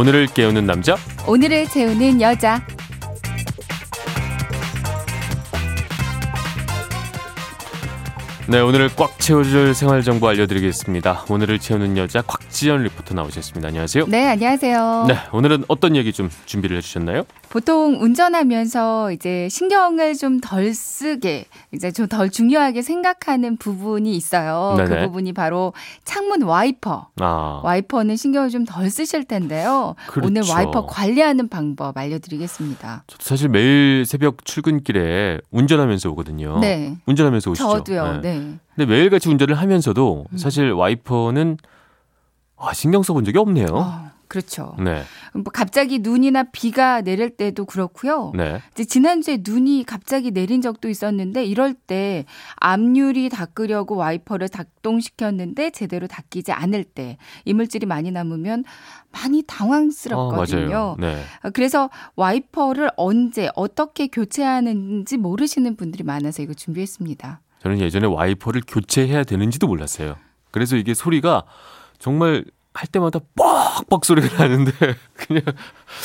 오늘을 깨우는 남자 오늘을 채우는 여자 네, 오늘을 꽉 채워줄 생활 정보 알려드리겠습니다. 오늘을 채우는 여자 곽지연 리포터 나오셨습니다. 안녕하세요. 네 안녕하세요 네, 오늘은 어떤 얘기 좀 준비를 해주셨나요? 보통 운전하면서 이제 신경을 좀 덜 쓰게 이제 좀 덜 중요하게 생각하는 부분이 있어요 그 네네. 부분이 바로 창문 와이퍼 아, 와이퍼는 신경을 좀 덜 쓰실 텐데요 그렇죠. 오늘 와이퍼 관리하는 방법 알려드리겠습니다 저도 사실 매일 새벽 출근길에 운전하면서 오거든요. 네 운전하면서 오시죠. 저도요 네. 근데 매일같이 운전을 하면서도 음. 사실 와이퍼는 아, 신경 써본 적이 없네요. 어, 그렇죠 네, 뭐 갑자기 눈이나 비가 내릴 때도 그렇고요 네. 이제 지난주에 눈이 갑자기 내린 적도 있었는데 이럴 때 앞유리 닦으려고 와이퍼를 작동시켰는데 제대로 닦이지 않을 때 이물질이 많이 남으면 많이 아, 당황스럽거든요. 맞아요. 네. 어, 그래서 와이퍼를 언제 어떻게 교체하는지 모르시는 분들이 많아서 이거 준비했습니다. 저는 예전에 와이퍼를 교체해야 되는지도 몰랐어요. 그래서 이게 소리가 정말 할 때마다 뻑뻑 소리가 나는데 그냥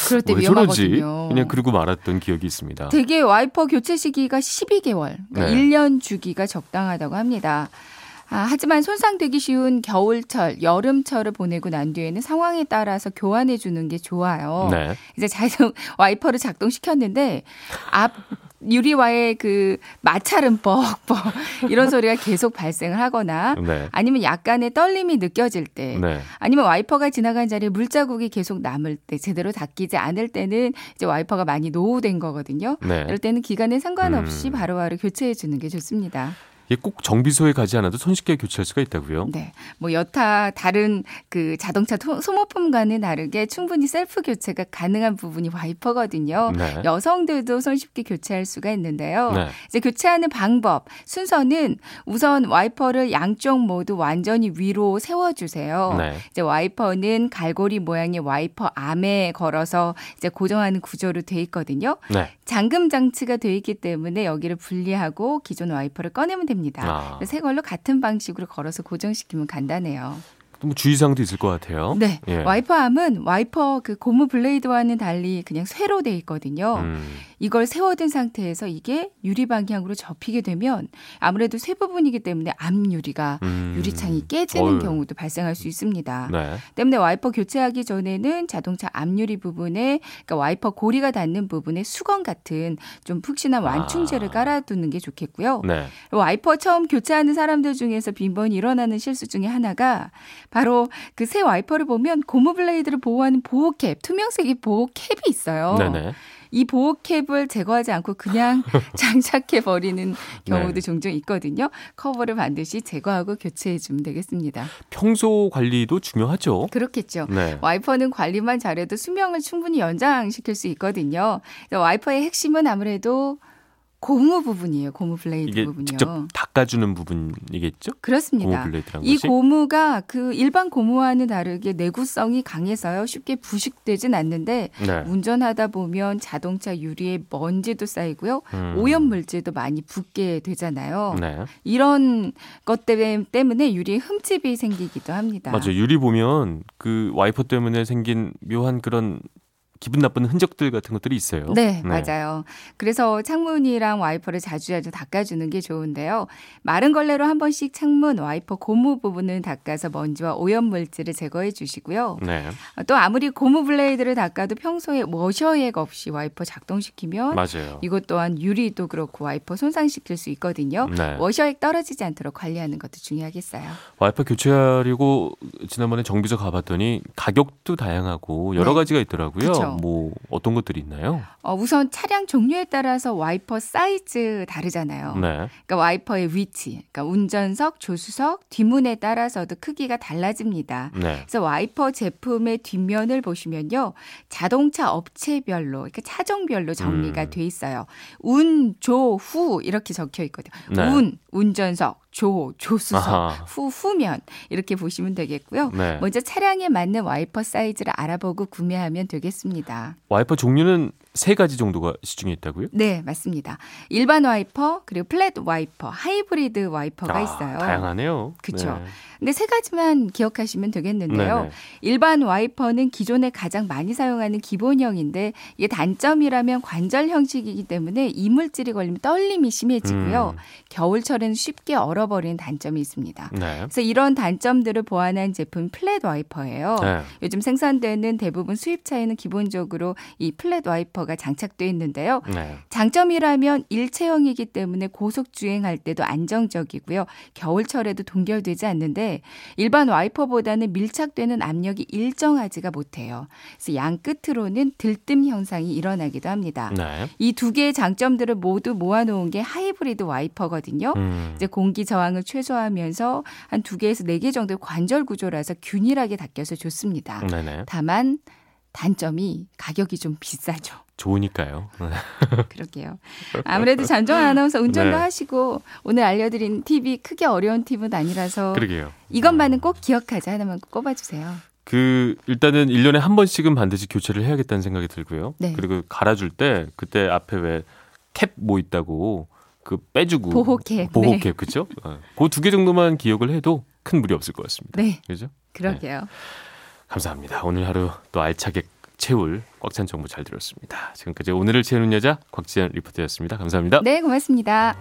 그럴 때? 위험하거든요. 그냥 그러고 말았던 기억이 있습니다. 되게 와이퍼 교체 시기가 12개월, 그러니까 네. 1년 주기가 적당하다고 합니다. 아, 하지만 손상되기 쉬운 겨울철, 여름철을 보내고 난 뒤에는 상황에 따라서 교환해 주는 게 좋아요. 네. 이제 자동 와이퍼를 작동시켰는데 앞 유리와의 그 마찰은 뻑뻑 이런 소리가 계속 발생을 하거나 네. 아니면 약간의 떨림이 느껴질 때 네. 아니면 와이퍼가 지나간 자리에 물자국이 계속 남을 때 제대로 닦이지 않을 때는 이제 와이퍼가 많이 노후된 거거든요. 네. 이럴 때는 기간에 상관없이 음. 바로바로 교체해 주는 게 좋습니다. 이게 꼭 정비소에 가지 않아도 손쉽게 교체할 수가 있다고요? 네. 뭐 여타 다른 그 자동차 토- 소모품과는 다르게 충분히 셀프 교체가 가능한 부분이 와이퍼거든요. 네. 여성들도 손쉽게 교체할 수가 있는데요. 네. 이제 교체하는 방법 순서는 우선 와이퍼를 양쪽 모두 완전히 위로 세워 주세요. 네. 이제 와이퍼는 갈고리 모양의 와이퍼 암에 걸어서 이제 고정하는 구조로 돼 있거든요. 네. 잠금 장치가 돼 있기 때문에 여기를 분리하고 기존 와이퍼를 꺼내면 됩니다. 아. 새 걸로 같은 방식으로 걸어서 고정시키면 간단해요. 또뭐 주의사항도 있을 것 같아요. 네. 예. 와이퍼 arm은 와이퍼 그 고무 블레이드와는 달리 그냥 쇠로 돼 있거든요. 음. 이걸 세워둔 상태에서 이게 유리 방향으로 접히게 되면 아무래도 쇠 부분이기 때문에 앞 유리가 음. 유리창이 깨지는 어휴. 경우도 발생할 수 있습니다. 네. 때문에 와이퍼 교체하기 전에는 자동차 앞유리 부분에 그러니까 와이퍼 고리가 닿는 부분에 수건 같은 좀 푹신한 완충제를 아. 깔아두는 게 좋겠고요. 네. 와이퍼 처음 교체하는 사람들 중에서 빈번히 일어나는 실수 중에 하나가 바로 그 새 와이퍼를 보면 고무 블레이드를 보호하는 보호캡, 투명색의 보호캡이 있어요. 네네. 이 보호캡을 제거하지 않고 그냥 장착해 버리는 경우도 네. 종종 있거든요. 커버를 반드시 제거하고 교체해 주면 되겠습니다. 평소 관리도 중요하죠. 그렇겠죠. 네. 와이퍼는 관리만 잘해도 수명을 충분히 연장시킬 수 있거든요. 와이퍼의 핵심은 아무래도 고무 부분이에요. 고무 블레이드 부분이요. 직접 닦아주는 부분이겠죠? 그렇습니다. 고무 블레이드란 이 것이. 고무가 그 일반 고무와는 다르게 내구성이 강해서요. 쉽게 부식되진 않는데 네. 운전하다 보면 자동차 유리에 먼지도 쌓이고요. 음. 오염 물질도 많이 붙게 되잖아요. 네. 이런 것 때문에- 때문에 유리에 흠집이 생기기도 합니다. 맞아요. 유리 보면 그 와이퍼 때문에 생긴 묘한 그런 기분 나쁜 흔적들 같은 것들이 있어요. 네, 맞아요. 그래서 창문이랑 와이퍼를 자주 자주 닦아주는 게 좋은데요. 마른 걸레로 한 번씩 창문, 와이퍼 고무 부분을 닦아서 먼지와 오염 물질을 제거해 주시고요. 네. 또 아무리 고무 블레이드를 닦아도 평소에 워셔액 없이 와이퍼 작동시키면 맞아요. 이것 또한 유리도 그렇고 와이퍼 손상시킬 수 있거든요. 네. 워셔액 떨어지지 않도록 관리하는 것도 중요하겠어요. 와이퍼 교체하려고 지난번에 정비소 가봤더니 가격도 다양하고 여러 네. 가지가 있더라고요. 그쵸. 뭐 어떤 것들이 있나요? 어, 우선 차량 종류에 따라서 와이퍼 사이즈 다르잖아요. 네. 그러니까 와이퍼의 위치, 그러니까 운전석, 조수석, 뒷문에 따라서도 크기가 달라집니다. 네. 그래서 와이퍼 제품의 뒷면을 보시면요. 자동차 업체별로, 그러니까 차종별로 정리가 음. 돼 있어요. 운, 조, 후 이렇게 적혀 있거든요. 네. 운, 운전석, 조, 조수석, 아하. 후, 후면 이렇게 보시면 되겠고요. 네. 먼저 차량에 맞는 와이퍼 사이즈를 알아보고 구매하면 되겠습니다. 합니다. 와이퍼 종류는 세 가지 정도가 시중에 있다고요? 네, 맞습니다. 일반 와이퍼, 그리고 플랫 와이퍼, 하이브리드 와이퍼가 아, 있어요. 다양하네요. 그쵸. 네. 근데 세 가지만 기억하시면 되겠는데요. 네네. 일반 와이퍼는 기존에 가장 많이 사용하는 기본형인데 이게 단점이라면 관절 형식이기 때문에 이물질이 걸리면 떨림이 심해지고요. 음. 겨울철에는 쉽게 얼어버리는 단점이 있습니다. 네. 그래서 이런 단점들을 보완한 제품 플랫 와이퍼예요. 네. 요즘 생산되는 대부분 수입차에는 기본 적으로 이 플랫 와이퍼가 장착돼 있는데요. 네. 장점이라면 일체형이기 때문에 고속 주행할 때도 안정적이고요. 겨울철에도 동결되지 않는데 일반 와이퍼보다는 밀착되는 압력이 일정하지가 못해요. 그래서 양 끝으로는 들뜸 현상이 일어나기도 합니다. 네. 이두 개의 장점들을 모두 모아놓은 게 하이브리드 와이퍼거든요. 음. 이제 공기 저항을 최소화하면서 한 두 개에서 네 개 정도의 관절 구조라서 균일하게 닦여서 좋습니다. 네네. 다만 단점이 가격이 좀 비싸죠. 좋으니까요. 네. 그러게요. 아무래도 전정 아나운서 운전도 네. 하시고 오늘 알려드린 팁이 크게 어려운 팁은 아니라서 그러게요. 이것만은 꼭 기억하자 하나만 꼭 꼽아주세요. 그 일단은 1년에 한 번씩은 반드시 교체를 해야겠다는 생각이 들고요. 네. 그리고 갈아줄 때 그때 앞에 왜 캡 뭐 있다고 그 빼주고 보호캡, 보호캡 네. 그죠? 그 두 개 정도만 기억을 해도 큰 무리 없을 것 같습니다. 네. 그죠? 그러게요. 감사합니다. 오늘 하루 또 알차게 채울 꽉 찬 정보 잘 들었습니다. 지금까지 오늘을 채우는 여자 곽지연 리포터였습니다. 감사합니다. 네, 고맙습니다.